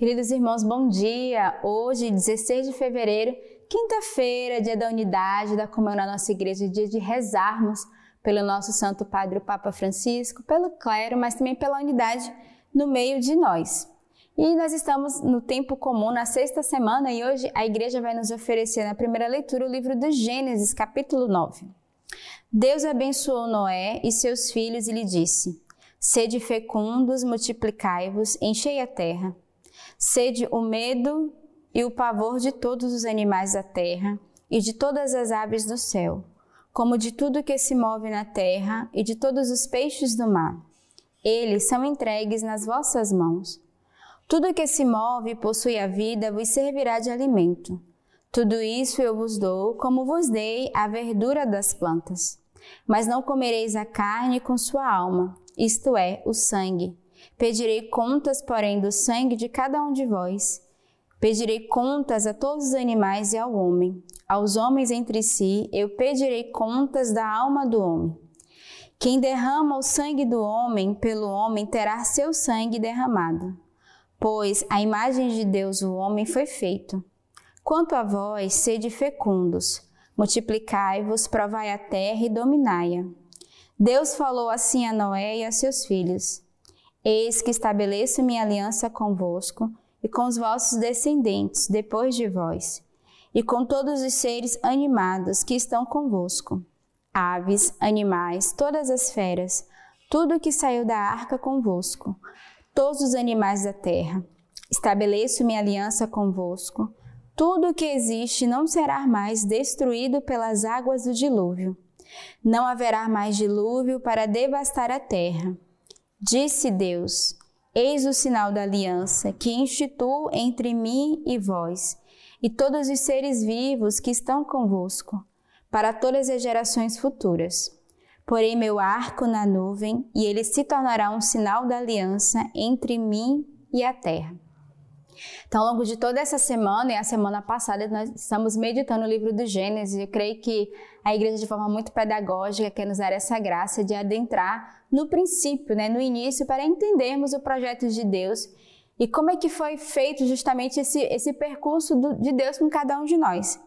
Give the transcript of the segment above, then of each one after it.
Queridos irmãos, bom dia! Hoje, 16 de fevereiro, quinta-feira, dia da unidade, da comunhão na nossa igreja, dia de rezarmos pelo nosso Santo Padre, o Papa Francisco, pelo clero, mas também pela unidade no meio de nós. E nós estamos no tempo comum, na sexta semana, e hoje a igreja vai nos oferecer na primeira leitura o livro do Gênesis, capítulo 9. Deus abençoou Noé e seus filhos e lhe disse: Sede fecundos, multiplicai-vos, enchei a terra. Sede o medo e o pavor de todos os animais da terra e de todas as aves do céu, como de tudo que se move na terra e de todos os peixes do mar. Eles são entregues nas vossas mãos. Tudo que se move e possui a vida vos servirá de alimento. Tudo isso eu vos dou, como vos dei a verdura das plantas. Mas não comereis a carne com sua alma, isto é, o sangue. Pedirei contas, porém, do sangue de cada um de vós. Pedirei contas a todos os animais e ao homem. Aos homens entre si, eu pedirei contas da alma do homem. Quem derrama o sangue do homem pelo homem terá seu sangue derramado. Pois a imagem de Deus, o homem, foi feito. Quanto a vós, sede fecundos, multiplicai-vos, provai a terra e dominai-a. Deus falou assim a Noé e a seus filhos: Eis que estabeleço minha aliança convosco e com os vossos descendentes depois de vós, e com todos os seres animados que estão convosco, aves, animais, todas as feras, tudo que saiu da arca convosco, todos os animais da terra. Estabeleço minha aliança convosco. Tudo o que existe não será mais destruído pelas águas do dilúvio não haverá mais dilúvio para devastar a terra. Disse Deus: Eis o sinal da aliança que instituo entre mim e vós, e todos os seres vivos que estão convosco, para todas as gerações futuras. Porei meu arco na nuvem, e ele se tornará um sinal da aliança entre mim e a terra. Então, ao longo de toda essa semana e a semana passada, nós estamos meditando o livro do Gênesis. Eu creio que a igreja, de forma muito pedagógica, quer nos dar essa graça de adentrar no princípio, né, no início, para entendermos o projeto de Deus e como é que foi feito justamente esse, esse percurso do, de Deus com cada um de nós.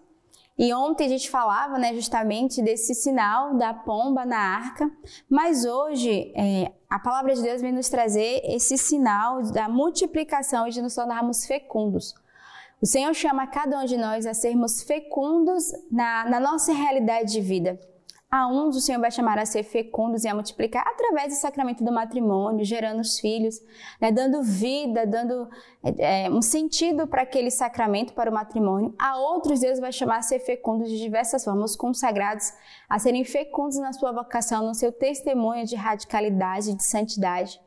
E ontem a gente falava né, justamente desse sinal da pomba na arca, mas hoje é, a palavra de Deus vem nos trazer esse sinal da multiplicação e de nos tornarmos fecundos. O Senhor chama cada um de nós a sermos fecundos na, na nossa realidade de vida. A uns o Senhor vai chamar a ser fecundos e a multiplicar através do sacramento do matrimônio, gerando os filhos, né, dando vida, dando é, um sentido para aquele sacramento, para o matrimônio. A outros Deus vai chamar a ser fecundos de diversas formas, consagrados a serem fecundos na sua vocação, no seu testemunho de radicalidade, de santidade.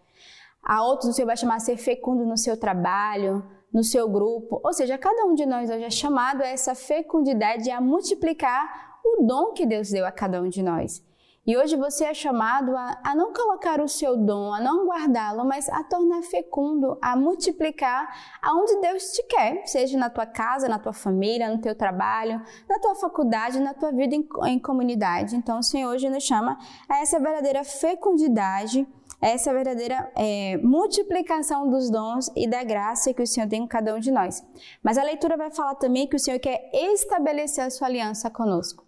A outros o Senhor vai chamar a ser fecundo no seu trabalho, no seu grupo. Ou seja, cada um de nós hoje é chamado a essa fecundidade, a multiplicar o dom que Deus deu a cada um de nós. E hoje você é chamado a, a não colocar o seu dom, a não guardá-lo, mas a tornar fecundo, a multiplicar aonde Deus te quer, seja na tua casa, na tua família, no teu trabalho, na tua faculdade, na tua vida em, em comunidade. Então o Senhor hoje nos chama a essa verdadeira fecundidade, essa verdadeira é, multiplicação dos dons e da graça que o Senhor tem com cada um de nós. Mas a leitura vai falar também que o Senhor quer estabelecer a sua aliança conosco.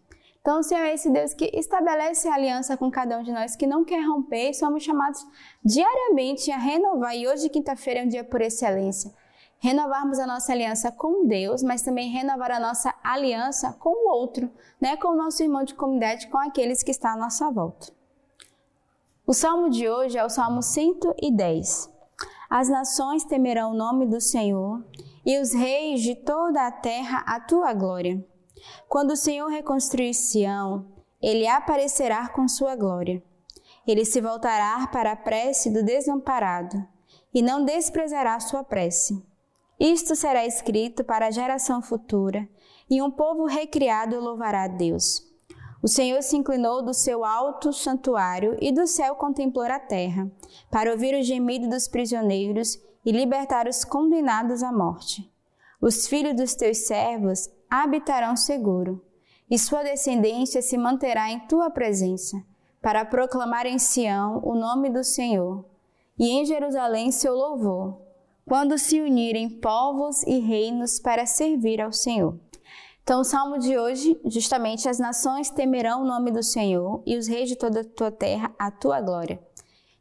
Então, o Senhor é esse Deus que estabelece a aliança com cada um de nós, que não quer romper, e somos chamados diariamente a renovar. E hoje, quinta-feira, é um dia por excelência. Renovarmos a nossa aliança com Deus, mas também renovar a nossa aliança com o outro, né? com o nosso irmão de comunidade, com aqueles que estão à nossa volta. O salmo de hoje é o Salmo 110. As nações temerão o nome do Senhor e os reis de toda a terra a tua glória. Quando o Senhor reconstruir Sião, ele aparecerá com sua glória. Ele se voltará para a prece do desamparado e não desprezará sua prece. Isto será escrito para a geração futura, e um povo recriado louvará a Deus. O Senhor se inclinou do seu alto santuário e do céu contemplou a terra, para ouvir o gemido dos prisioneiros e libertar os condenados à morte. Os filhos dos teus servos habitarão seguro, e sua descendência se manterá em tua presença, para proclamar em Sião o nome do Senhor, e em Jerusalém seu louvor. quando se unirem povos e reinos para servir ao Senhor. Então, o salmo de hoje, justamente, as nações temerão o nome do Senhor e os reis de toda a tua terra a tua glória.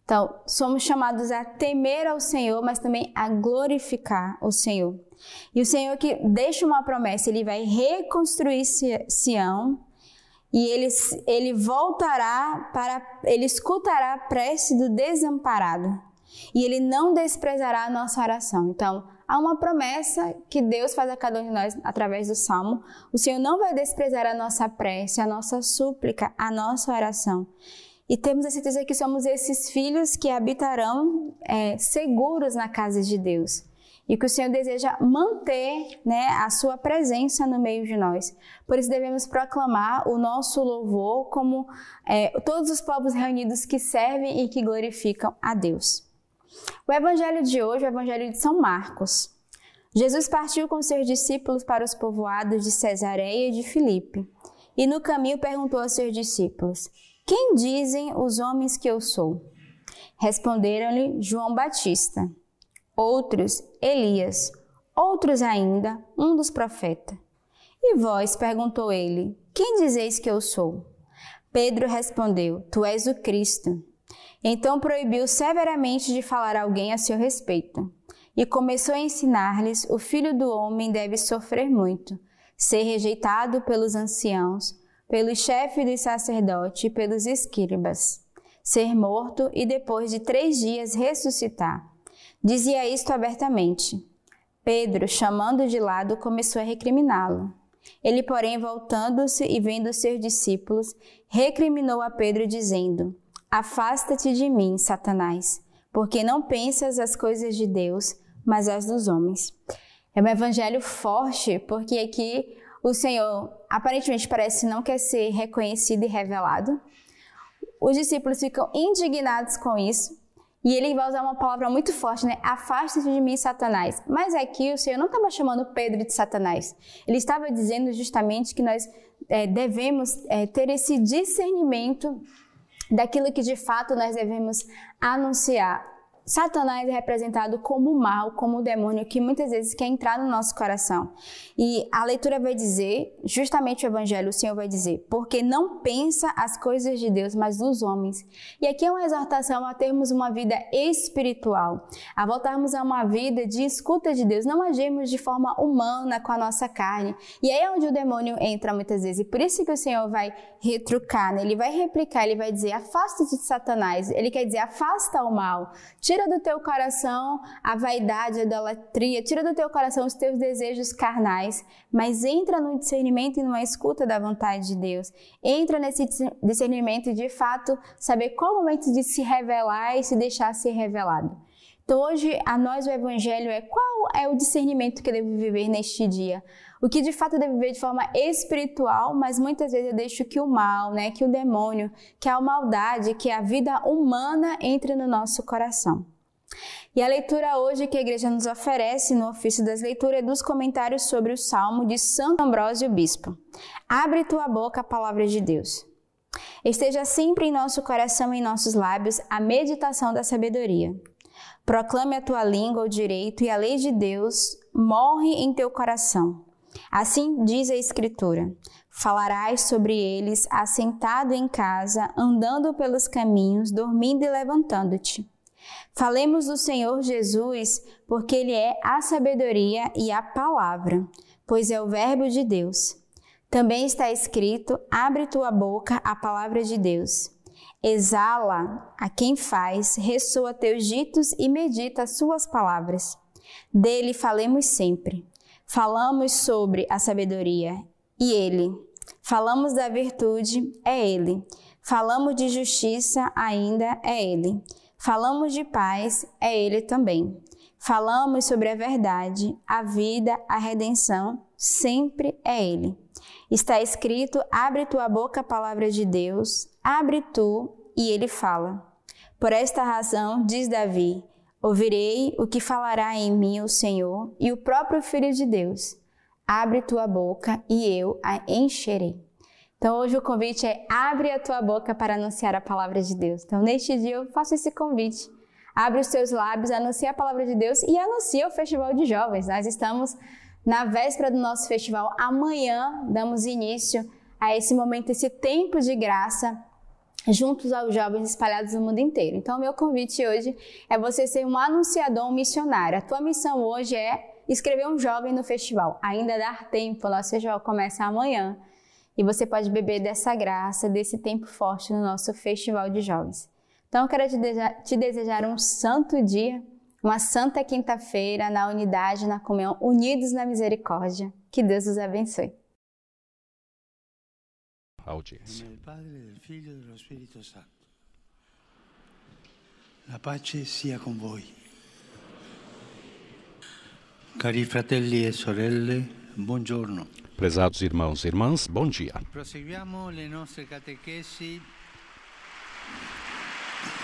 Então, somos chamados a temer ao Senhor, mas também a glorificar o Senhor. E o Senhor que deixa uma promessa, ele vai reconstruir Sião e ele, ele voltará para, ele escutará a prece do desamparado e ele não desprezará a nossa oração. Então, há uma promessa que Deus faz a cada um de nós através do salmo. O Senhor não vai desprezar a nossa prece, a nossa súplica, a nossa oração. E temos a certeza que somos esses filhos que habitarão é, seguros na casa de Deus. E que o Senhor deseja manter né, a sua presença no meio de nós. Por isso devemos proclamar o nosso louvor como é, todos os povos reunidos que servem e que glorificam a Deus. O evangelho de hoje é o evangelho de São Marcos. Jesus partiu com seus discípulos para os povoados de Cesareia e de Filipe. E no caminho perguntou aos seus discípulos: quem dizem os homens que eu sou? Responderam-lhe João Batista, outros Elias, outros ainda um dos profetas. E vós, perguntou ele, quem dizeis que eu sou? Pedro respondeu, Tu és o Cristo. Então proibiu severamente de falar a alguém a seu respeito. E começou a ensinar-lhes: o filho do homem deve sofrer muito, ser rejeitado pelos anciãos pelo chefe dos sacerdotes e pelos escribas, ser morto e depois de três dias ressuscitar. Dizia isto abertamente. Pedro, chamando de lado, começou a recriminá-lo. Ele, porém, voltando-se e vendo seus discípulos, recriminou a Pedro, dizendo: Afasta-te de mim, Satanás, porque não pensas as coisas de Deus, mas as dos homens. É um evangelho forte, porque aqui o Senhor aparentemente parece não quer ser reconhecido e revelado. Os discípulos ficam indignados com isso. E ele vai usar uma palavra muito forte, né? Afaste-se de mim, Satanás. Mas aqui o Senhor não estava chamando Pedro de Satanás. Ele estava dizendo justamente que nós é, devemos é, ter esse discernimento daquilo que de fato nós devemos anunciar. Satanás é representado como o mal, como o demônio que muitas vezes quer entrar no nosso coração. E a leitura vai dizer, justamente o evangelho, o Senhor vai dizer, porque não pensa as coisas de Deus, mas dos homens. E aqui é uma exortação a termos uma vida espiritual, a voltarmos a uma vida de escuta de Deus, não agirmos de forma humana com a nossa carne. E aí é onde o demônio entra muitas vezes. E por isso que o Senhor vai retrucar, né? ele vai replicar, ele vai dizer, afasta-te de Satanás. Ele quer dizer, afasta o mal, tira Tira do teu coração a vaidade, a idolatria, tira do teu coração os teus desejos carnais, mas entra no discernimento e numa escuta da vontade de Deus. Entra nesse discernimento e de fato saber qual momento de se revelar e se deixar ser revelado. Então hoje a nós o evangelho é qual é o discernimento que eu devo viver neste dia? O que de fato eu devo viver de forma espiritual, mas muitas vezes eu deixo que o mal, né, que o demônio, que a maldade, que a vida humana entre no nosso coração. E a leitura hoje que a igreja nos oferece no ofício das leituras é dos comentários sobre o Salmo de Santo Ambrósio Bispo. Abre tua boca a palavra de Deus. Esteja sempre em nosso coração e em nossos lábios a meditação da sabedoria. Proclame a tua língua o direito e a lei de Deus morre em teu coração. Assim diz a Escritura: falarás sobre eles assentado em casa, andando pelos caminhos, dormindo e levantando-te. Falemos do Senhor Jesus, porque Ele é a sabedoria e a palavra, pois é o Verbo de Deus. Também está escrito: abre tua boca a palavra de Deus. Exala a quem faz, ressoa teus ditos e medita as suas palavras. Dele falemos sempre. Falamos sobre a sabedoria e ele. Falamos da virtude, é ele. Falamos de justiça, ainda é ele. Falamos de paz, é ele também. Falamos sobre a verdade, a vida, a redenção, sempre é ele. Está escrito: abre tua boca a palavra de Deus, abre tu, e ele fala. Por esta razão, diz Davi: Ouvirei o que falará em mim o Senhor e o próprio Filho de Deus. Abre tua boca e eu a encherei. Então hoje o convite é abre a tua boca para anunciar a palavra de Deus. Então neste dia eu faço esse convite Abre os seus lábios, anuncia a palavra de Deus e anuncia o Festival de Jovens. Nós estamos na véspera do nosso festival. Amanhã damos início a esse momento, esse tempo de graça juntos aos jovens espalhados no mundo inteiro. Então, meu convite hoje é você ser um anunciador, um missionário. A tua missão hoje é escrever um jovem no festival. Ainda dá tempo, nosso festival começa amanhã e você pode beber dessa graça, desse tempo forte no nosso festival de jovens. Então, eu quero te te desejar um santo dia, uma santa quinta-feira na unidade, na comunhão, unidos na misericórdia. Que Deus os abençoe. Audiência. La pace sia con voi. Cari fratelli e sorelle, buongiorno. Prezados irmãos e irmãs, bom dia. Proseguiamo le nostre catechesi.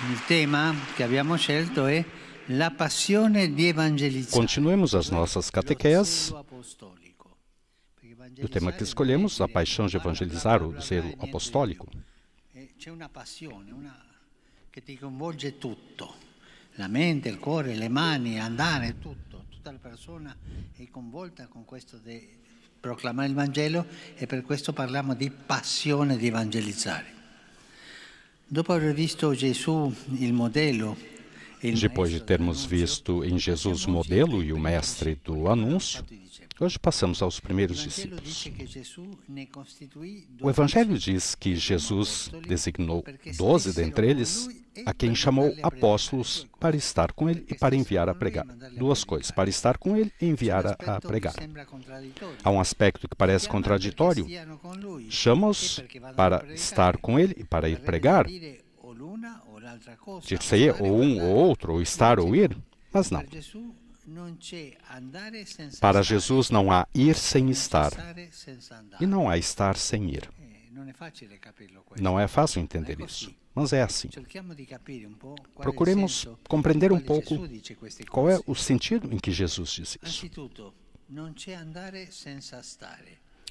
Il tema che abbiamo scelto è la passione di evangelizzare. Continuemos as nossas catequeses. O tema que escolhemos, a paixão de evangelizar, o zelo apostólico. C'è una passione una... che ti coinvolge tutto, la mente, il cuore, le mani, andare, tutto. Tutta la persona è coinvolta con questo di proclamare il Vangelo e per questo parliamo di passione di evangelizzare. Dopo aver visto Gesù il modello Depois de termos visto em Jesus o modelo e o mestre do anúncio, hoje passamos aos primeiros discípulos. O Evangelho diz que Jesus designou doze dentre eles, a quem chamou apóstolos para estar com ele e para enviar a pregar. Duas coisas, para estar com ele e enviar a, pregar. Há um aspecto que parece contraditório. Chama-os para estar com ele e para ir pregar. De ser ou um ou outro, ou estar ou ir, mas não. Para Jesus não há ir sem estar e não há estar sem ir. Não é fácil entender isso, mas é assim. Procuremos compreender um pouco qual é o sentido em que Jesus diz isso.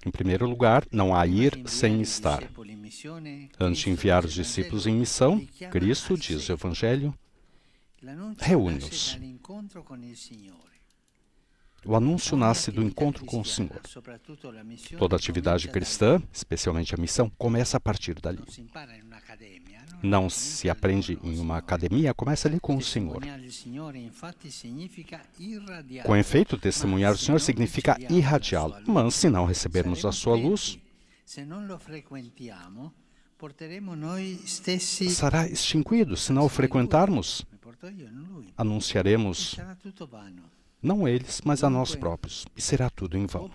Em primeiro lugar, não há ir sem estar. Antes de enviar os discípulos em missão, Cristo, diz o Evangelho, reúne-os. O anúncio nasce do encontro com o Senhor. Toda atividade cristã, especialmente a missão, começa a partir dali. Não se aprende em uma academia, começa ali com o Senhor. Com efeito, testemunhar o Senhor significa irradiá-lo, mas se não recebermos a sua luz, será extinguido. Se não o frequentarmos, anunciaremos não eles, mas a nós próprios, e será tudo em vão.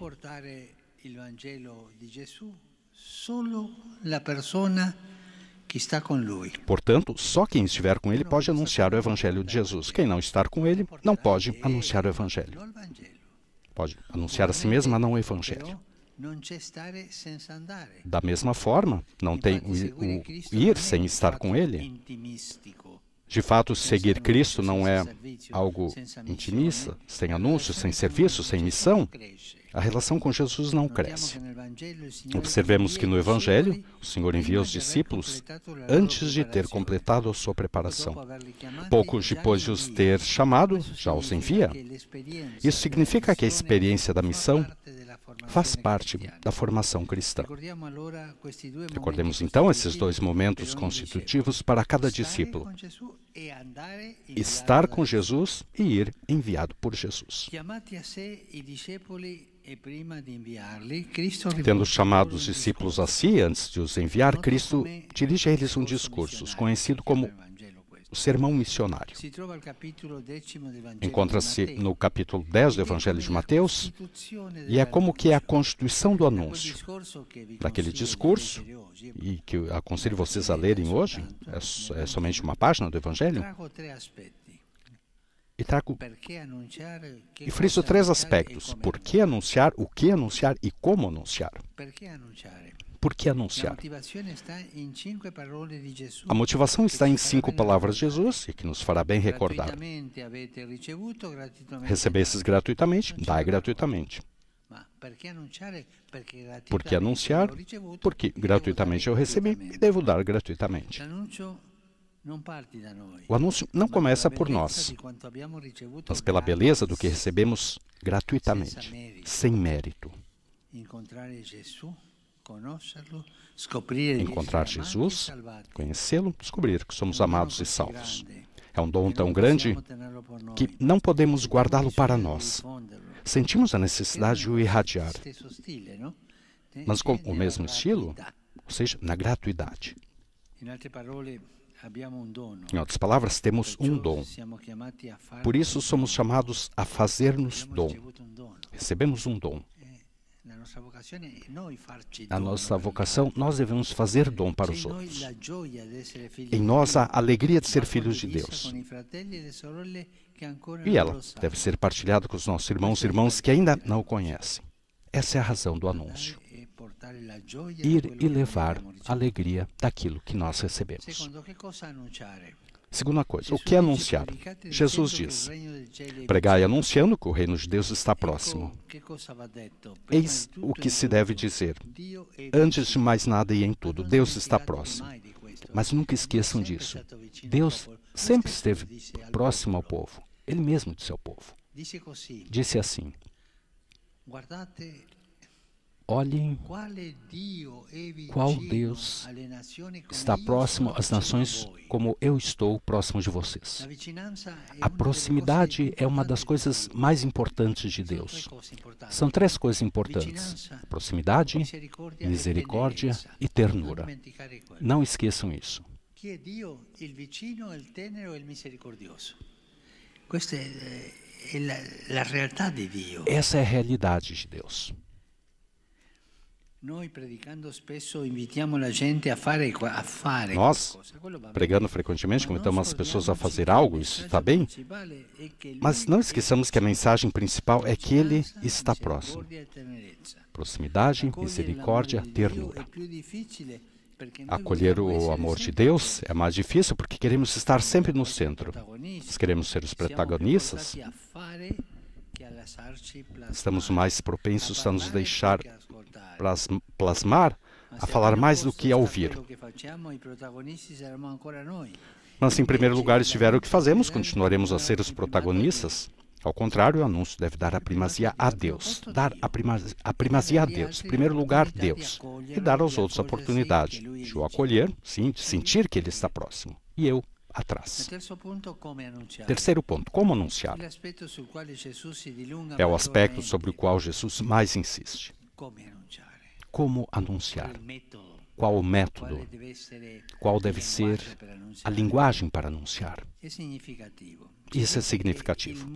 Portanto, só quem estiver com ele pode anunciar o Evangelho de Jesus. Quem não estar com ele não pode anunciar o Evangelho. Pode anunciar a si mesmo, mas não o Evangelho. Da mesma forma, não tem o, o ir sem estar com ele. De fato, seguir Cristo não é algo intimista, sem anúncio, sem serviço, sem missão. A relação com Jesus não cresce. Observemos que no Evangelho, o Senhor envia os discípulos antes de ter completado a sua preparação. Poucos depois de os ter chamado, já os envia. Isso significa que a experiência da missão faz parte da formação cristã. Recordemos então esses dois momentos constitutivos para cada discípulo: estar com Jesus e ir enviado por Jesus. Tendo chamado os discípulos. a si antes de os enviar, Cristo dirige a eles um discurso conhecido como o sermão missionário. Encontra-se no capítulo 10 do Evangelho de Mateus e é como que é a constituição do anúncio daquele discurso e que eu aconselho vocês a lerem hoje, é, é somente uma página do Evangelho. E trago e friso três aspectos: por que anunciar, o que anunciar e como anunciar. Por que anunciar? A motivação está em cinco palavras de Jesus e que nos fará bem recordar. Recebesses gratuitamente, dai gratuitamente. Por que anunciar? Porque gratuitamente eu recebi e devo dar gratuitamente. O anúncio não começa por nós, mas pela beleza do que recebemos gratuitamente, sem mérito. Encontrar Jesus, conhecê-lo, descobrir que somos amados e salvos. É um dom tão grande que não podemos guardá-lo para nós. Sentimos a necessidade de o irradiar, mas com o mesmo estilo, ou seja, na gratuidade. Em outras palavras, temos um dom. Por isso somos chamados a fazer-nos dom. Recebemos um dom. Na nossa vocação, nós devemos fazer dom para os outros. Em nós há a alegria de ser filhos de Deus. E ela deve ser partilhada com os nossos irmãos e irmãs que ainda não o conhecem. Essa é a razão do anúncio ir e levar a alegria daquilo que nós recebemos. Segunda coisa, o que é anunciar? Jesus diz: pregai anunciando que o reino de Deus está próximo. Eis o que se deve dizer. Antes de mais nada e em tudo, Deus está próximo. Mas nunca esqueçam disso. Deus sempre esteve próximo ao povo. Ele mesmo disse ao povo. Disse assim: Olhem qual Deus está próximo às nações como eu estou próximo de vocês. A proximidade é uma das coisas mais importantes de Deus. São três coisas importantes: proximidade, misericórdia e ternura. Não esqueçam isso. Essa é a realidade de Deus. Nós, pregando frequentemente, convidamos as pessoas a fazer algo, isso está bem? Mas não esqueçamos que a mensagem principal é que Ele está próximo. Proximidade, misericórdia, ternura. Acolher o amor de Deus é mais difícil porque queremos estar sempre no centro. Nós queremos ser os protagonistas. Estamos mais propensos a nos deixar plasmar, a falar mais do que a ouvir. Mas, em primeiro lugar, estiver o que fazemos, continuaremos a ser os protagonistas. Ao contrário, o anúncio deve dar a primazia a Deus. Dar a primazia, a primazia a Deus. Em primeiro lugar, Deus. E dar aos outros a oportunidade de o acolher, sim, de sentir que Ele está próximo. E eu atrás. Terceiro ponto, como anunciar? É o aspecto sobre o qual Jesus mais insiste como anunciar, qual o método, qual deve ser a linguagem para anunciar. Isso é significativo.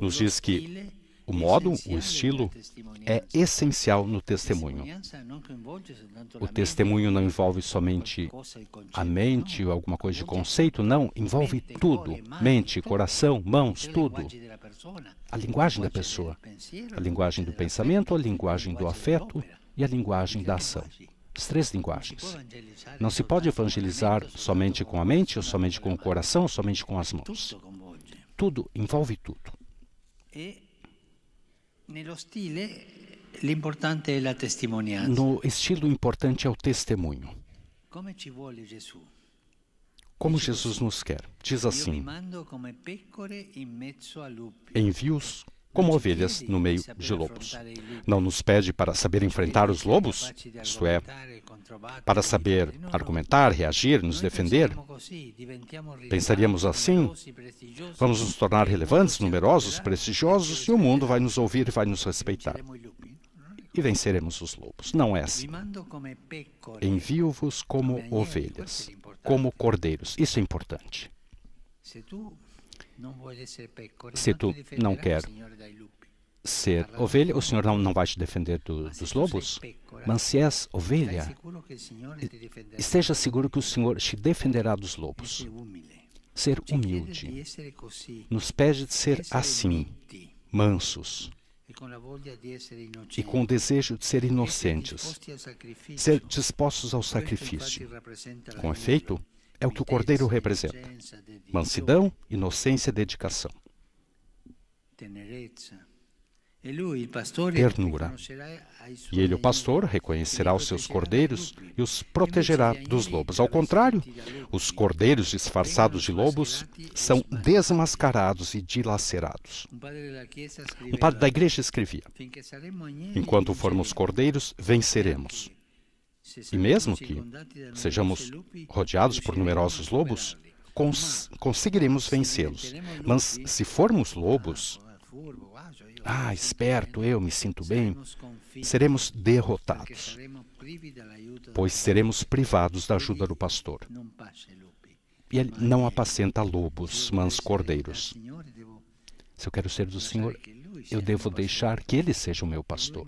Nos diz que o modo, o estilo, é essencial no testemunho. O testemunho não envolve somente a mente ou alguma coisa de conceito, não, envolve tudo: mente, coração, mãos, tudo. A linguagem da pessoa, a linguagem do pensamento, a linguagem do afeto e a linguagem da ação. As três linguagens. Não se pode evangelizar somente com a mente, ou somente com o coração, ou somente com as mãos. Tudo envolve tudo. No estilo, o importante é o testemunho. Como Jesus nos quer. Diz assim: Envio-os como ovelhas no meio de lobos. Não nos pede para saber enfrentar os lobos, isto é, para saber argumentar, reagir, nos defender. Pensaríamos assim: vamos nos tornar relevantes, numerosos, prestigiosos e o mundo vai nos ouvir e vai nos respeitar. E venceremos os lobos. Não é assim. Envio-vos como ovelhas, como cordeiros. Isso é importante. Se tu não quer ser ovelha, o Senhor não, não vai te defender do, dos lobos. Mas se és ovelha, esteja seguro que o Senhor te defenderá dos lobos. Ser humilde. nos pede de ser assim, mansos, e com o desejo de ser inocentes, ser dispostos ao sacrifício. Com efeito, é o que o cordeiro representa: mansidão, inocência, dedicação. ternura. E ele, o pastor, reconhecerá os seus cordeiros e os protegerá dos lobos. Ao contrário, os cordeiros disfarçados de lobos são desmascarados e dilacerados. Um padre da igreja escrevia: Enquanto formos cordeiros, venceremos. E mesmo que sejamos rodeados por numerosos lobos, cons conseguiremos vencê-los. Mas se formos lobos, ah, esperto, eu me sinto bem, seremos derrotados, pois seremos privados da ajuda do pastor. E ele não apacenta lobos, mas cordeiros. Se eu quero ser do Senhor, eu devo deixar que ele seja o meu pastor.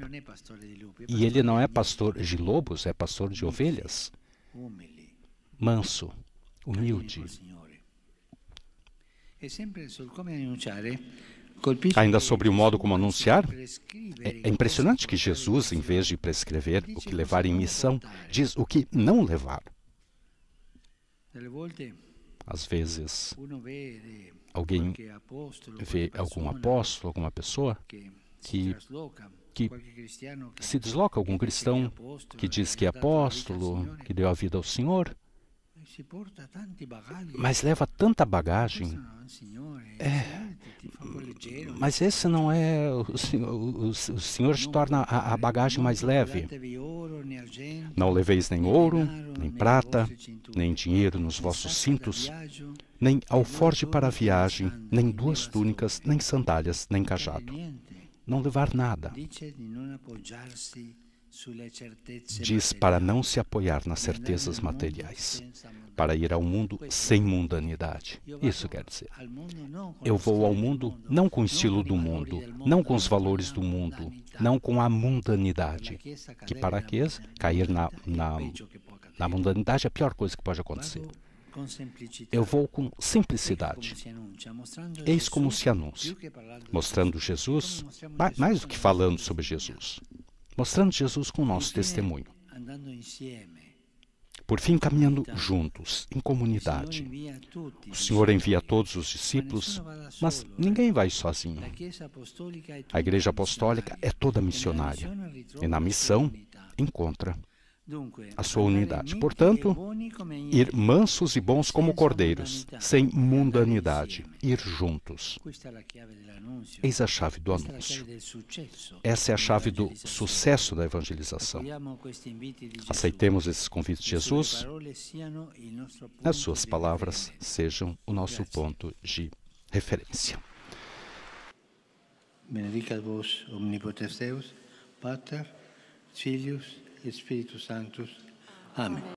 E ele não é pastor de lobos, é pastor de ovelhas. Manso, humilde. Ainda sobre o modo como anunciar, é, é impressionante que Jesus, em vez de prescrever o que levar em missão, diz o que não levar. Às vezes, alguém vê algum apóstolo, alguma pessoa que, que se desloca, algum cristão que diz que é apóstolo, que deu a vida ao Senhor, mas leva tanta bagagem. É, mas esse não é. O Senhor, o, o senhor torna a, a bagagem mais leve. Não leveis nem ouro, nem prata, nem dinheiro nos vossos cintos, nem alforge para a viagem, nem duas túnicas, nem sandálias, nem cajado. Não levar nada diz para não se apoiar nas certezas materiais, para ir ao mundo sem mundanidade. Isso quer dizer, eu vou ao mundo não com o estilo do mundo, não com os valores do mundo, não com a mundanidade, que para que cair na, na, na mundanidade é a pior coisa que pode acontecer. Eu vou com simplicidade. Eis como se anuncia, mostrando Jesus, mais do que falando sobre Jesus mostrando Jesus com o nosso testemunho. Por fim, caminhando juntos, em comunidade. O Senhor envia todos os discípulos, mas ninguém vai sozinho. A Igreja Apostólica é toda missionária e na missão encontra a sua unidade. Portanto, ir mansos e bons como cordeiros, sem mundanidade, ir juntos. Eis a chave do anúncio. Essa é a chave do sucesso da evangelização. Aceitemos esses convites de Jesus. As suas palavras sejam o nosso ponto de referência. Benedicat vos omnipotens Deus, Pater, Filius e Spiritus Sanctus. Amen.